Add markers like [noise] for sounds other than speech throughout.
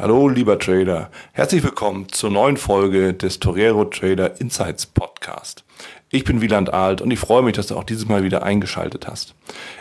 Hallo, lieber Trader. Herzlich willkommen zur neuen Folge des Torero Trader Insights Podcast. Ich bin Wieland Alt und ich freue mich, dass du auch dieses Mal wieder eingeschaltet hast.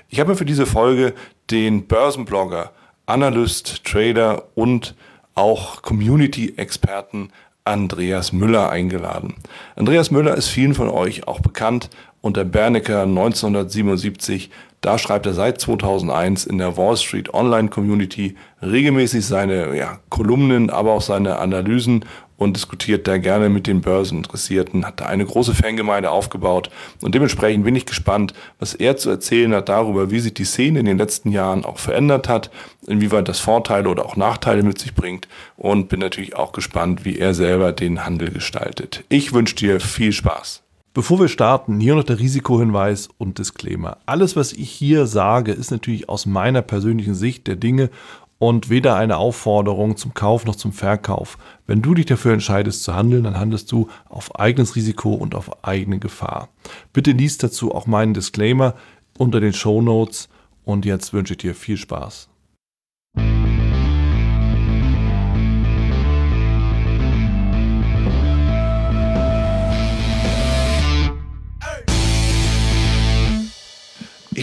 Ich habe mir für diese Folge den Börsenblogger, Analyst, Trader und auch Community-Experten Andreas Müller eingeladen. Andreas Müller ist vielen von euch auch bekannt unter Bernecker 1977 da schreibt er seit 2001 in der Wall Street Online Community regelmäßig seine ja, Kolumnen, aber auch seine Analysen und diskutiert da gerne mit den Börseninteressierten, hat da eine große Fangemeinde aufgebaut und dementsprechend bin ich gespannt, was er zu erzählen hat darüber, wie sich die Szene in den letzten Jahren auch verändert hat, inwieweit das Vorteile oder auch Nachteile mit sich bringt und bin natürlich auch gespannt, wie er selber den Handel gestaltet. Ich wünsche dir viel Spaß. Bevor wir starten, hier noch der Risikohinweis und Disclaimer. Alles, was ich hier sage, ist natürlich aus meiner persönlichen Sicht der Dinge und weder eine Aufforderung zum Kauf noch zum Verkauf. Wenn du dich dafür entscheidest zu handeln, dann handelst du auf eigenes Risiko und auf eigene Gefahr. Bitte liest dazu auch meinen Disclaimer unter den Show Notes und jetzt wünsche ich dir viel Spaß.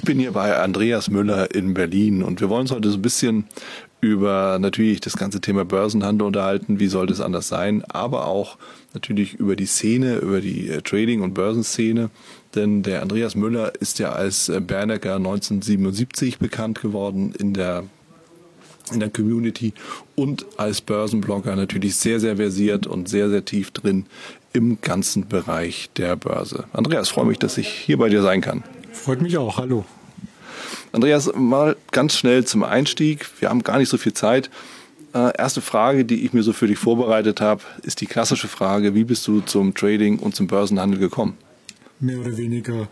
Bin hier bei Andreas Müller in Berlin und wir wollen uns heute so ein bisschen über natürlich das ganze Thema Börsenhandel unterhalten, wie sollte es anders sein, aber auch natürlich über die Szene, über die äh, Trading- und Börsenszene. Denn der Andreas Müller ist ja als äh, Bernecker 1977 bekannt geworden in der in der Community und als Börsenblogger natürlich sehr, sehr versiert und sehr, sehr tief drin im ganzen Bereich der Börse. Andreas, freue mich, dass ich hier bei dir sein kann. Freut mich auch. Hallo. Andreas, mal ganz schnell zum Einstieg. Wir haben gar nicht so viel Zeit. Äh, erste Frage, die ich mir so für dich vorbereitet habe, ist die klassische Frage, wie bist du zum Trading und zum Börsenhandel gekommen? Mehr oder weniger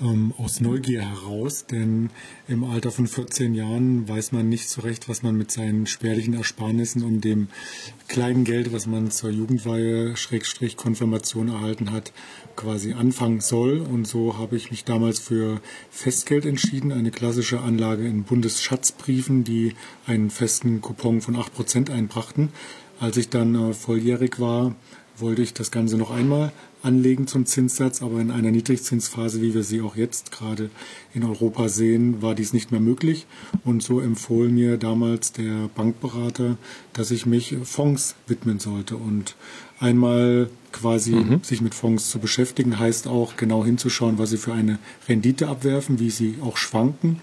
ähm, aus Neugier heraus, denn im Alter von 14 Jahren weiß man nicht so recht, was man mit seinen spärlichen Ersparnissen und dem kleinen Geld, was man zur Jugendweihe Schrägstrich Konfirmation erhalten hat, quasi anfangen soll. Und so habe ich mich damals für Festgeld entschieden, eine klassische Anlage in Bundesschatzbriefen, die einen festen Coupon von 8% einbrachten. Als ich dann äh, volljährig war, wollte ich das Ganze noch einmal anlegen zum Zinssatz, aber in einer Niedrigzinsphase, wie wir sie auch jetzt gerade in Europa sehen, war dies nicht mehr möglich. Und so empfohlen mir damals der Bankberater, dass ich mich Fonds widmen sollte. Und einmal quasi mhm. sich mit Fonds zu beschäftigen, heißt auch genau hinzuschauen, was sie für eine Rendite abwerfen, wie sie auch schwanken.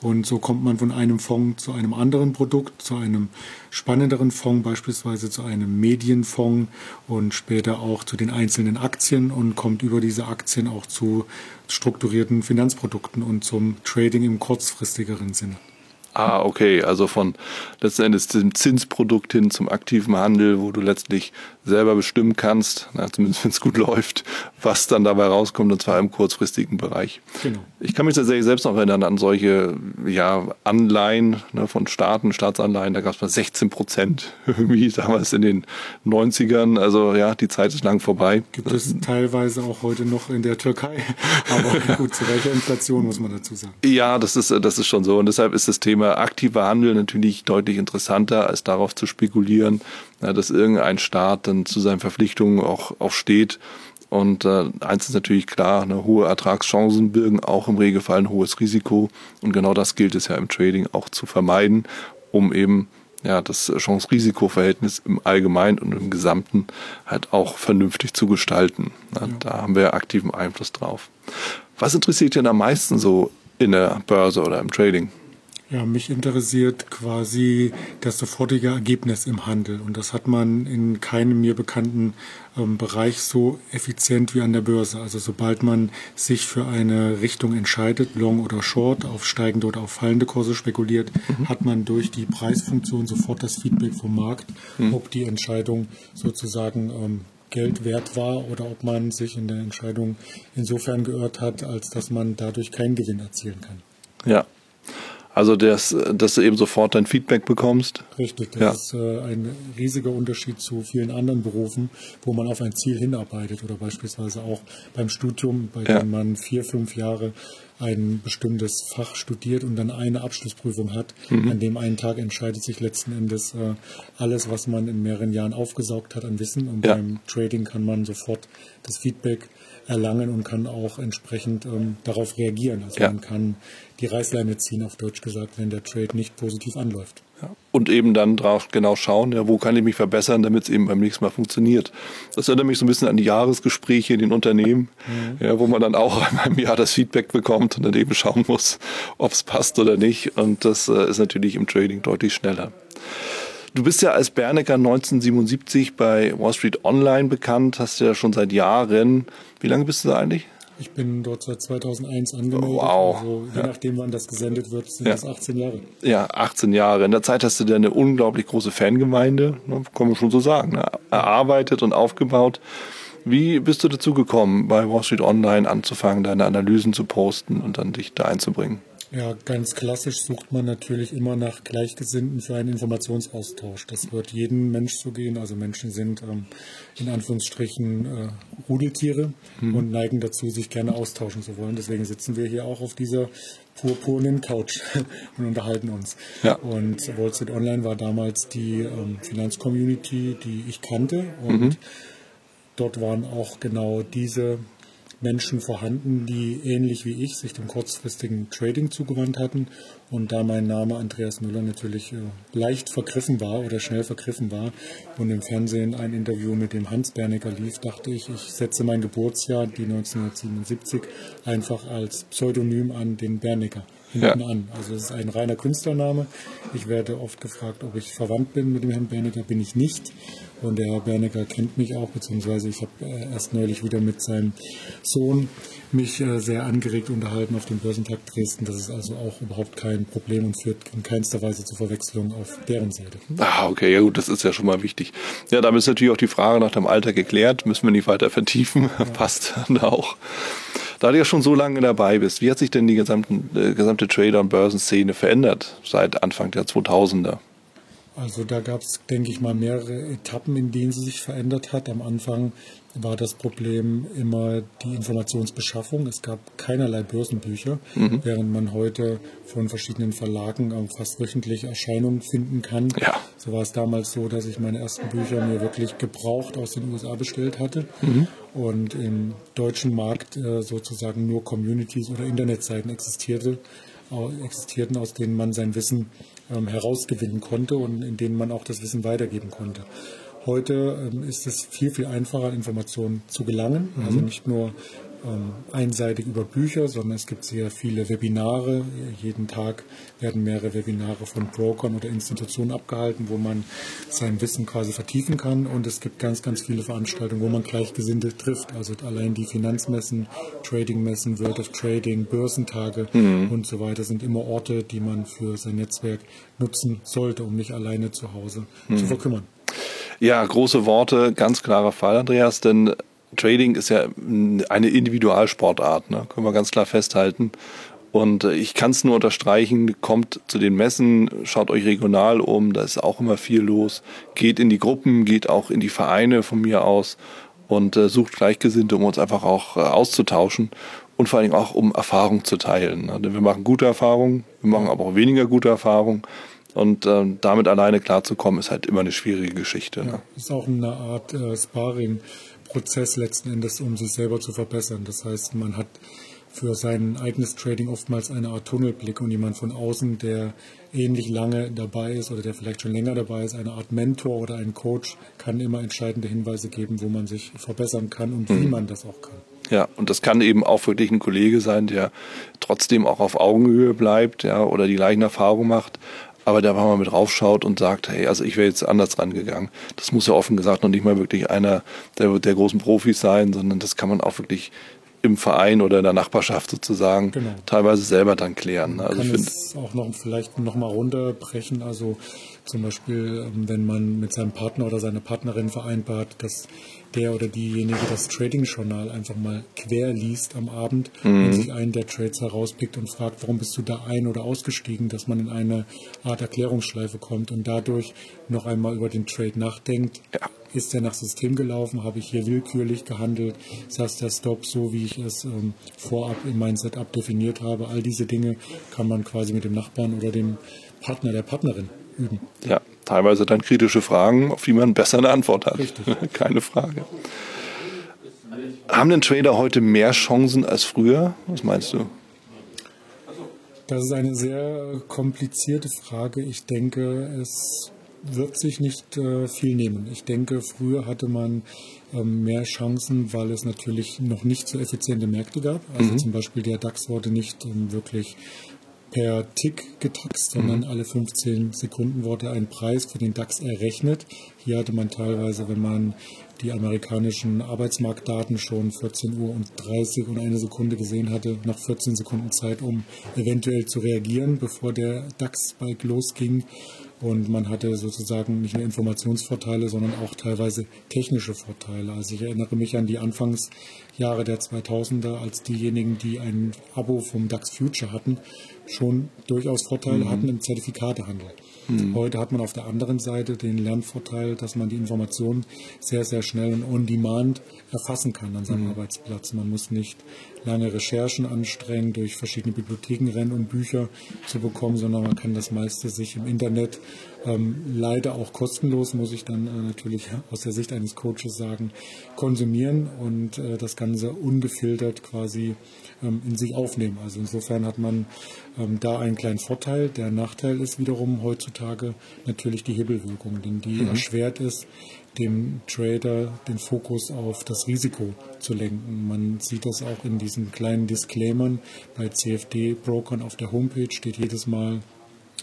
Und so kommt man von einem Fonds zu einem anderen Produkt, zu einem spannenderen Fonds, beispielsweise zu einem Medienfonds und später auch zu den einzelnen Aktien und kommt über diese Aktien auch zu strukturierten Finanzprodukten und zum Trading im kurzfristigeren Sinne. Ah, okay. Also von letzten Endes dem Zinsprodukt hin zum aktiven Handel, wo du letztlich selber bestimmen kannst, na, zumindest wenn es gut [laughs] läuft, was dann dabei rauskommt, und zwar im kurzfristigen Bereich. Genau. Ich kann mich tatsächlich selbst noch erinnern an solche ja, Anleihen ne, von Staaten, Staatsanleihen, da gab es mal 16 Prozent [laughs] irgendwie damals in den 90ern. Also ja, die Zeit ist lang vorbei. Gibt es teilweise auch heute noch in der Türkei. [laughs] Aber gut, zu welcher Inflation muss man dazu sagen? Ja, das ist, das ist schon so. Und deshalb ist das Thema aktiver Handel natürlich deutlich interessanter, als darauf zu spekulieren, dass irgendein Staat dann zu seinen Verpflichtungen auch, auch steht. Und äh, eins ist natürlich klar, eine hohe Ertragschancen birgen auch im Regelfall ein hohes Risiko. Und genau das gilt es ja im Trading auch zu vermeiden, um eben ja, das Chance-Risiko-Verhältnis im Allgemeinen und im Gesamten halt auch vernünftig zu gestalten. Ja, Da haben wir aktiven Einfluss drauf. Was interessiert denn am meisten so in der Börse oder im Trading? Ja, mich interessiert quasi das sofortige Ergebnis im Handel. Und das hat man in keinem mir bekannten ähm, Bereich so effizient wie an der Börse. Also sobald man sich für eine Richtung entscheidet, Long oder Short, auf steigende oder auf fallende Kurse spekuliert, mhm. hat man durch die Preisfunktion sofort das Feedback vom Markt, mhm. ob die Entscheidung sozusagen ähm, Geld wert war oder ob man sich in der Entscheidung insofern geirrt hat, als dass man dadurch keinen Gewinn erzielen kann. Ja, also, dass, dass du eben sofort dein Feedback bekommst. Richtig, das ja. ist äh, ein riesiger Unterschied zu vielen anderen Berufen, wo man auf ein Ziel hinarbeitet oder beispielsweise auch beim Studium, bei ja. dem man vier, fünf Jahre ein bestimmtes Fach studiert und dann eine Abschlussprüfung hat. Mhm. An dem einen Tag entscheidet sich letzten Endes äh, alles, was man in mehreren Jahren aufgesaugt hat an Wissen. Und ja. beim Trading kann man sofort das Feedback erlangen und kann auch entsprechend ähm, darauf reagieren. Also ja. man kann die Reißleine ziehen, auf Deutsch gesagt, wenn der Trade nicht positiv anläuft. Ja. Und eben dann drauf genau schauen, ja, wo kann ich mich verbessern, damit es eben beim nächsten Mal funktioniert. Das erinnert mich so ein bisschen an die Jahresgespräche in den Unternehmen, mhm. ja, wo man dann auch [laughs] einmal im Jahr das Feedback bekommt und dann eben schauen muss, ob es passt oder nicht. Und das äh, ist natürlich im Trading deutlich schneller. Du bist ja als Bernecker 1977 bei Wall Street Online bekannt, hast ja schon seit Jahren. Wie lange bist du da eigentlich? Ich bin dort seit 2001 angemeldet. Wow. Also je ja. nachdem, wann das gesendet wird, sind ja. das 18 Jahre. Ja, 18 Jahre. In der Zeit hast du dir eine unglaublich große Fangemeinde, ne, kann man schon so sagen, ne, erarbeitet und aufgebaut. Wie bist du dazu gekommen, bei Wall Street Online anzufangen, deine Analysen zu posten und dann dich da einzubringen? Ja, ganz klassisch sucht man natürlich immer nach Gleichgesinnten für einen Informationsaustausch. Das wird jedem Mensch so gehen. Also Menschen sind ähm, in Anführungsstrichen äh, Rudeltiere mhm. und neigen dazu, sich gerne austauschen zu wollen. Deswegen sitzen wir hier auch auf dieser purpurnen Couch [laughs] und unterhalten uns. Ja. Und Wall Street Online war damals die ähm, Finanzcommunity, die ich kannte. Und mhm. dort waren auch genau diese Menschen vorhanden, die ähnlich wie ich sich dem kurzfristigen Trading zugewandt hatten. Und da mein Name Andreas Müller natürlich äh, leicht vergriffen war oder schnell vergriffen war und im Fernsehen ein Interview mit dem Hans Bernecker lief, dachte ich, ich setze mein Geburtsjahr, die 1977, einfach als Pseudonym an den Bernecker hinten ja. an. Also es ist ein reiner Künstlername. Ich werde oft gefragt, ob ich verwandt bin mit dem Herrn Bernecker. Bin ich nicht. Und der Herr Bernecker kennt mich auch, beziehungsweise ich habe äh, erst neulich wieder mit seinem Sohn mich äh, sehr angeregt unterhalten auf dem Börsentag Dresden. Das ist also auch überhaupt kein Problem und führt in keinster Weise zur Verwechslung auf deren Seite. Ah, okay, ja gut, das ist ja schon mal wichtig. Ja, damit ist natürlich auch die Frage nach dem Alter geklärt. Müssen wir nicht weiter vertiefen. [laughs] Ja. Passt dann auch. Da du ja schon so lange dabei bist, wie hat sich denn die gesamten, äh, gesamte Trader- und Börsenszene verändert seit Anfang der 2000er? Also da gab es, denke ich mal, mehrere Etappen, in denen sie sich verändert hat. Am Anfang war das Problem immer die Informationsbeschaffung. Es gab keinerlei Börsenbücher, mhm. während man heute von verschiedenen Verlagen fast wöchentlich Erscheinungen finden kann. Ja. So war es damals so, dass ich meine ersten Bücher mir wirklich gebraucht aus den USA bestellt hatte mhm. und im deutschen Markt äh, sozusagen nur Communities oder Internetseiten existierte, existierten, aus denen man sein Wissen ähm, herausgewinnen konnte und in denen man auch das Wissen weitergeben konnte. Heute ähm, ist es viel, viel einfacher, Informationen zu gelangen. Mhm. Also nicht nur einseitig über Bücher, sondern es gibt sehr viele Webinare. Jeden Tag werden mehrere Webinare von Brokern oder Institutionen abgehalten, wo man sein Wissen quasi vertiefen kann. Und es gibt ganz, ganz viele Veranstaltungen, wo man Gleichgesinnte trifft. Also allein die Finanzmessen, Tradingmessen, World of Trading, Börsentage mhm. und so weiter sind immer Orte, die man für sein Netzwerk nutzen sollte, um nicht alleine zu Hause mhm. zu verkümmern. Ja, große Worte, ganz klarer Fall, Andreas, denn Trading ist ja eine Individualsportart, ne? können wir ganz klar festhalten. Und äh, ich kann es nur unterstreichen, kommt zu den Messen, schaut euch regional um, da ist auch immer viel los. Geht in die Gruppen, geht auch in die Vereine von mir aus und äh, sucht Gleichgesinnte, um uns einfach auch äh, auszutauschen und vor allem auch um Erfahrung zu teilen. Ne? Denn wir machen gute Erfahrungen, wir machen aber auch weniger gute Erfahrungen. Und äh, damit alleine klarzukommen, ist halt immer eine schwierige Geschichte. Ne? Ja, ist auch eine Art äh, Sparring-Prozess letzten Endes, um sich selber zu verbessern. Das heißt, man hat für sein eigenes Trading oftmals eine Art Tunnelblick und jemand von außen, der ähnlich lange dabei ist oder der vielleicht schon länger dabei ist, eine Art Mentor oder ein Coach, kann immer entscheidende Hinweise geben, wo man sich verbessern kann und wie mhm. man das auch kann. Ja, und das kann eben auch wirklich ein Kollege sein, der trotzdem auch auf Augenhöhe bleibt, ja, oder die gleichen Erfahrungen macht, aber der mal mit raufschaut und sagt, hey, also ich wäre jetzt anders rangegangen. Das muss ja offen gesagt noch nicht mal wirklich einer der, der großen Profis sein, sondern das kann man auch wirklich im Verein oder in der Nachbarschaft sozusagen genau. teilweise selber dann klären. Also kann ich finde auch noch vielleicht noch mal runterbrechen. Also Zum Beispiel, ähm, wenn man mit seinem Partner oder seiner Partnerin vereinbart, dass der oder diejenige das Trading-Journal einfach mal quer liest am Abend mhm. und sich einen der Trades herauspickt und fragt, warum bist du da ein- oder ausgestiegen, dass man in eine Art Erklärungsschleife kommt und dadurch noch einmal über den Trade nachdenkt. Ja. Ist der nach System gelaufen? Habe ich hier willkürlich gehandelt? Saß der Stop so, wie ich es ähm, vorab in mein Setup definiert habe? All diese Dinge kann man quasi mit dem Nachbarn oder dem Partner, der Partnerin üben. Ja, teilweise dann kritische Fragen, auf die man besser eine Antwort hat. Richtig. [laughs] Keine Frage. Haben denn Trader heute mehr Chancen als früher? Was meinst du? Das ist eine sehr komplizierte Frage. Ich denke, es wird sich nicht äh, viel nehmen. Ich denke, früher hatte man ähm, mehr Chancen, weil es natürlich noch nicht so effiziente Märkte gab. Also mhm. zum Beispiel der DAX wurde nicht ähm, wirklich per Tick getaxt, sondern mhm. alle 15 Sekunden wurde ein Preis für den DAX errechnet. Hier hatte man teilweise, wenn man die amerikanischen Arbeitsmarktdaten schon 14 Uhr und 30 und eine Sekunde gesehen hatte, noch 14 Sekunden Zeit, um eventuell zu reagieren, bevor der DAX-Spike losging. Und man hatte sozusagen nicht nur Informationsvorteile, sondern auch teilweise technische Vorteile. Also ich erinnere mich an die Anfangsjahre der 2000er, als diejenigen, die ein Abo vom DAX Future hatten, schon durchaus Vorteile mhm. hatten im Zertifikatehandel. Mhm. Heute hat man auf der anderen Seite den Lernvorteil, dass man die Informationen sehr, sehr schnell und on demand erfassen kann an seinem mhm. Arbeitsplatz. Man muss nicht lange Recherchen anstrengen, durch verschiedene Bibliotheken rennen, um Bücher zu bekommen, sondern man kann das meiste sich im Internet ähm, leider auch kostenlos, muss ich dann äh, natürlich aus der Sicht eines Coaches sagen, konsumieren und äh, das Ganze ungefiltert quasi ähm, in sich aufnehmen. Also insofern hat man ähm, da einen kleinen Vorteil. Der Nachteil ist wiederum heutzutage natürlich die Hebelwirkung, denn die mhm. erschwert es, dem Trader den Fokus auf das Risiko zu lenken. Man sieht das auch in diesen kleinen Disclaimern bei CFD-Brokern auf der Homepage, steht jedes Mal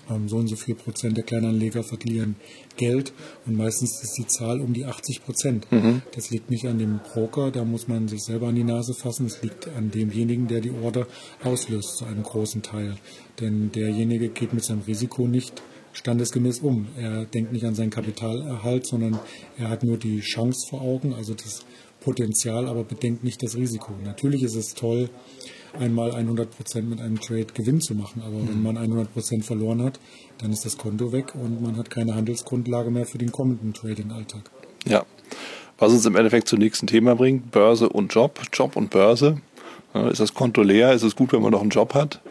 ähm, so und so viel Prozent der Kleinanleger verlieren Geld und meistens ist die Zahl um die 80 Prozent. Mhm. Das liegt nicht an dem Broker, da muss man sich selber an die Nase fassen. Es liegt an demjenigen, der die Order auslöst zu einem großen Teil. Denn derjenige geht mit seinem Risiko nicht standesgemäß um. Er denkt nicht an seinen Kapitalerhalt, sondern er hat nur die Chance vor Augen, also das Potenzial, aber bedenkt nicht das Risiko. Natürlich ist es toll, einmal 100% mit einem Trade Gewinn zu machen. Aber mhm. wenn man 100% verloren hat, dann ist das Konto weg und man hat keine Handelsgrundlage mehr für den kommenden Trading-Alltag. Ja, was uns im Endeffekt zum nächsten Thema bringt, Börse und Job, Job und Börse. Ist das Konto leer? Ist es gut, wenn man noch einen Job hat?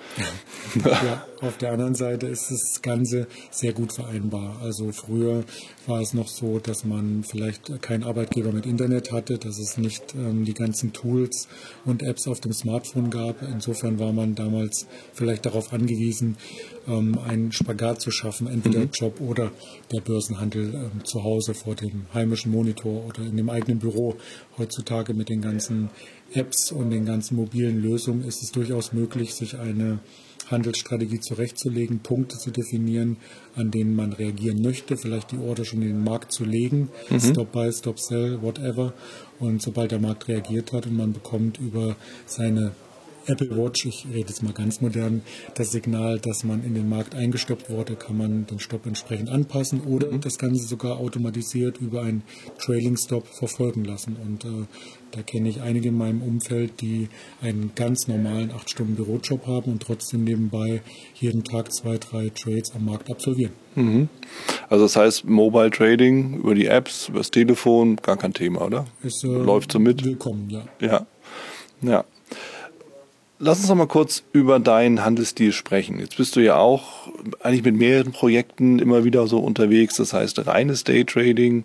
ja, auf der anderen Seite ist das Ganze sehr gut vereinbar. Also früher war es noch so, dass man vielleicht keinen Arbeitgeber mit Internet hatte, dass es nicht ähm, die ganzen Tools und Apps auf dem Smartphone gab. Insofern war man damals vielleicht darauf angewiesen, ähm, einen Spagat zu schaffen, entweder mhm. Job oder der Börsenhandel ähm, zu Hause vor dem heimischen Monitor oder in dem eigenen Büro. Heutzutage mit den ganzen Apps und den ganzen mobilen Lösungen ist es durchaus möglich, sich eine Handelsstrategie zurechtzulegen, Punkte zu definieren, an denen man reagieren möchte, vielleicht die Order schon in den Markt zu legen, mhm. Stop Buy, Stop Sell, whatever. Und sobald der Markt reagiert hat und man bekommt über seine Apple Watch, ich rede jetzt mal ganz modern, das Signal, dass man in den Markt eingestoppt wurde, kann man den Stopp entsprechend anpassen oder mhm. das Ganze sogar automatisiert über einen Trailing Stop verfolgen lassen. Und äh, da kenne ich einige in meinem Umfeld, die einen ganz normalen 8-Stunden-Bürojob haben und trotzdem nebenbei jeden Tag zwei, drei Trades am Markt absolvieren. Mhm. Also das heißt, Mobile Trading über die Apps, über das Telefon, gar kein Thema, oder? Ist, äh, Läuft so mit? Willkommen, ja. Ja. Ja. Lass uns noch mal kurz über deinen Handelsstil sprechen. Jetzt bist du ja auch eigentlich mit mehreren Projekten immer wieder so unterwegs. Das heißt, reines Daytrading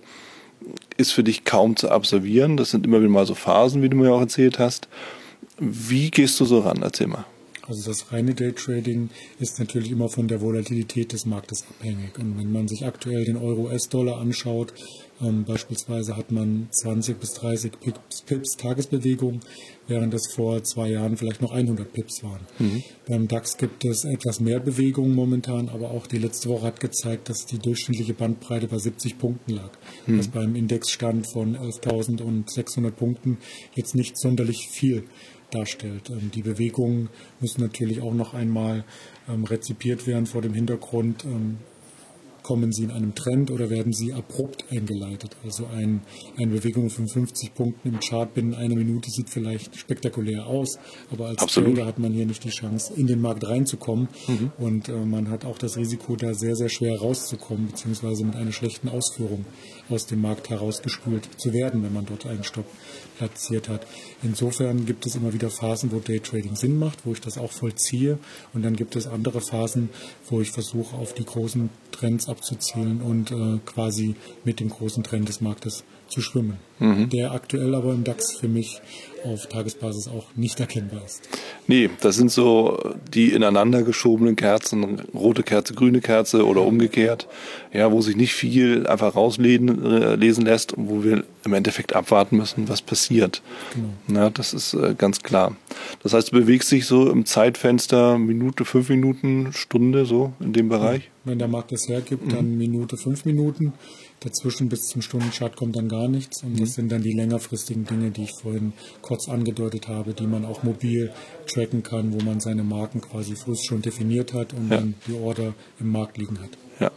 ist für dich kaum zu absolvieren. Das sind immer wieder mal so Phasen, wie du mir auch erzählt hast. Wie gehst du so ran? Erzähl mal. Also das reine Daytrading ist natürlich immer von der Volatilität des Marktes abhängig. Und wenn man sich aktuell den Euro-US-Dollar anschaut, ähm, beispielsweise hat man 20 bis 30 Pips, Pips Tagesbewegung, während es vor zwei Jahren vielleicht noch 100 Pips waren. Mhm. Beim DAX gibt es etwas mehr Bewegung momentan, aber auch die letzte Woche hat gezeigt, dass die durchschnittliche Bandbreite bei 70 Punkten lag, mhm. was beim Indexstand von 11.600 Punkten jetzt nicht sonderlich viel darstellt. Ähm, die Bewegungen müssen natürlich auch noch einmal ähm, rezipiert werden vor dem Hintergrund kommen sie in einem Trend oder werden sie abrupt eingeleitet. Also ein, eine Bewegung von 50 Punkten im Chart binnen einer Minute sieht vielleicht spektakulär aus, aber als Absolut. Trader hat man hier nicht die Chance, in den Markt reinzukommen mhm. und äh, man hat auch das Risiko, da sehr, sehr schwer rauszukommen, beziehungsweise mit einer schlechten Ausführung aus dem Markt herausgespült zu werden, wenn man dort einen Stopp platziert hat. Insofern gibt es immer wieder Phasen, wo Daytrading Sinn macht, wo ich das auch vollziehe. Und dann gibt es andere Phasen, wo ich versuche, auf die großen Trends abzuzielen und äh, quasi mit dem großen Trend des Marktes zu schwimmen. Mhm. Der aktuell aber im DAX für mich auf Tagesbasis auch nicht erkennbar ist. Nee, das sind so die ineinander geschobenen Kerzen, rote Kerze, grüne Kerze oder umgekehrt, ja, wo sich nicht viel einfach rauslesen äh, lässt und wo wir im Endeffekt abwarten müssen, was passiert. Genau. Ja, das ist äh, ganz klar. Das heißt, du bewegst dich so im Zeitfenster Minute, fünf Minuten, Stunde so in dem Bereich? Wenn der Markt das hergibt, dann mhm. Minute, fünf Minuten. Dazwischen bis zum Stundenchart kommt dann gar nichts. Und das mhm. sind dann die längerfristigen Dinge, die ich vorhin kurz angedeutet habe, die man auch mobil tracken kann, wo man seine Marken quasi früh schon definiert hat und ja. dann die Order im Markt liegen hat. Ja.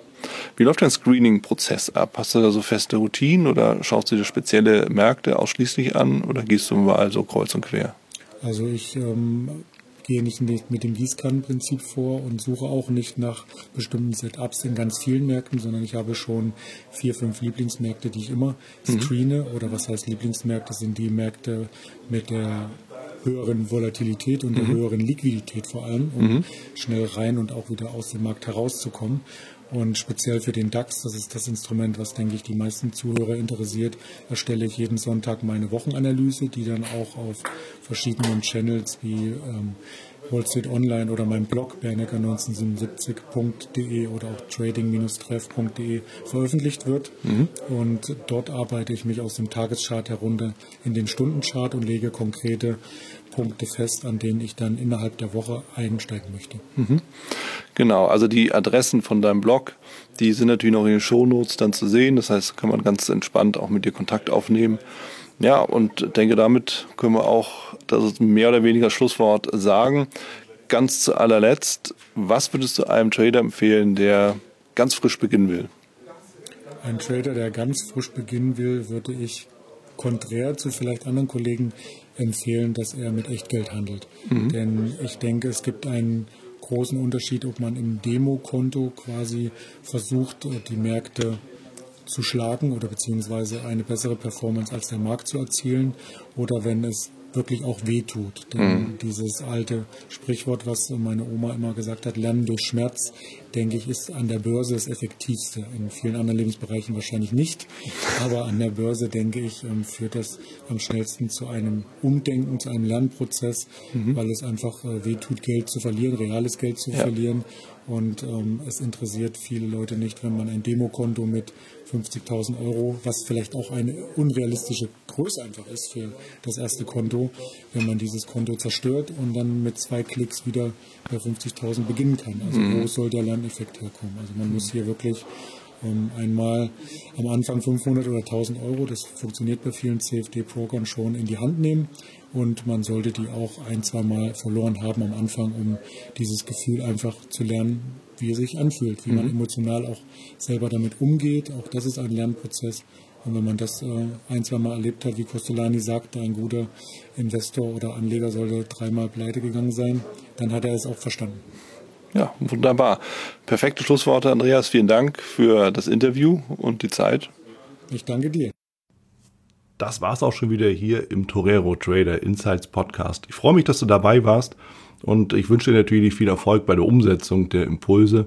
Wie läuft dein Screening-Prozess ab? Hast du da so feste Routinen oder schaust du dir spezielle Märkte ausschließlich an oder gehst du mal so kreuz und quer? Also ich ähm, gehe nicht mit dem Gießkannenprinzip vor und suche auch nicht nach bestimmten Setups in ganz vielen Märkten, sondern ich habe schon vier, fünf Lieblingsmärkte, die ich immer mhm. screene. Oder was heißt Lieblingsmärkte sind die Märkte mit der höheren Volatilität und der mhm. höheren Liquidität vor allem, um mhm. schnell rein und auch wieder aus dem Markt herauszukommen. Und speziell für den DAX, das ist das Instrument, was, denke ich, die meisten Zuhörer interessiert, erstelle ich jeden Sonntag meine Wochenanalyse, die dann auch auf verschiedenen Channels wie ähm, Wall Street Online oder meinem Blog bernecker1977.de oder auch trading-treff.de veröffentlicht wird. Mhm. Und dort arbeite ich mich aus dem Tageschart herunter in den Stundenchart und lege konkrete Punkte fest, an denen ich dann innerhalb der Woche einsteigen möchte. Mhm. Genau, also die Adressen von deinem Blog, die sind natürlich noch in den Shownotes dann zu sehen. Das heißt, kann man ganz entspannt auch mit dir Kontakt aufnehmen. Ja, und denke, damit können wir auch das mehr oder weniger Schlusswort sagen. Ganz zu allerletzt, was würdest du einem Trader empfehlen, der ganz frisch beginnen will? Ein Trader, der ganz frisch beginnen will, würde ich konträr zu vielleicht anderen Kollegen empfehlen, dass er mit Echtgeld handelt. Mhm. Denn ich denke, es gibt einen großen Unterschied, ob man im Demokonto quasi versucht, die Märkte zu schlagen oder beziehungsweise eine bessere Performance als der Markt zu erzielen oder wenn es wirklich auch wehtut. Denn mhm. dieses alte Sprichwort, was meine Oma immer gesagt hat, Lernen durch Schmerz, denke ich, ist an der Börse das Effektivste. In vielen anderen Lebensbereichen wahrscheinlich nicht. Aber an der Börse, denke ich, ähm, führt das am schnellsten zu einem Umdenken, zu einem Lernprozess, mhm. weil es einfach äh, wehtut, Geld zu verlieren, reales Geld zu ja. verlieren. Und ähm, es interessiert viele Leute nicht, wenn man ein Demokonto mit 50.000 Euro, was vielleicht auch eine unrealistische Größe einfach ist für das erste Konto, wenn man dieses Konto zerstört und dann mit zwei Klicks wieder bei 50.000 beginnen kann. Also mhm. wo soll der Lerneffekt herkommen? Also man muss hier wirklich ähm, einmal am Anfang 500 oder 1000 Euro, das funktioniert bei vielen CFD-Brokern schon, in die Hand nehmen und man sollte die auch ein, zwei Mal verloren haben am Anfang, um dieses Gefühl einfach zu lernen, wie es sich anfühlt, wie mhm. man emotional auch selber damit umgeht. Auch das ist ein Lernprozess. Und wenn man das äh, ein, zwei Mal erlebt hat, wie Costolani sagte, ein guter Investor oder Anleger sollte dreimal pleite gegangen sein, dann hat er es auch verstanden. Ja, wunderbar. Perfekte Schlussworte, Andreas. Vielen Dank für das Interview und die Zeit. Ich danke dir. Das war's auch schon wieder hier im Torero Trader Insights Podcast. Ich freue mich, dass du dabei warst und ich wünsche dir natürlich viel Erfolg bei der Umsetzung der Impulse.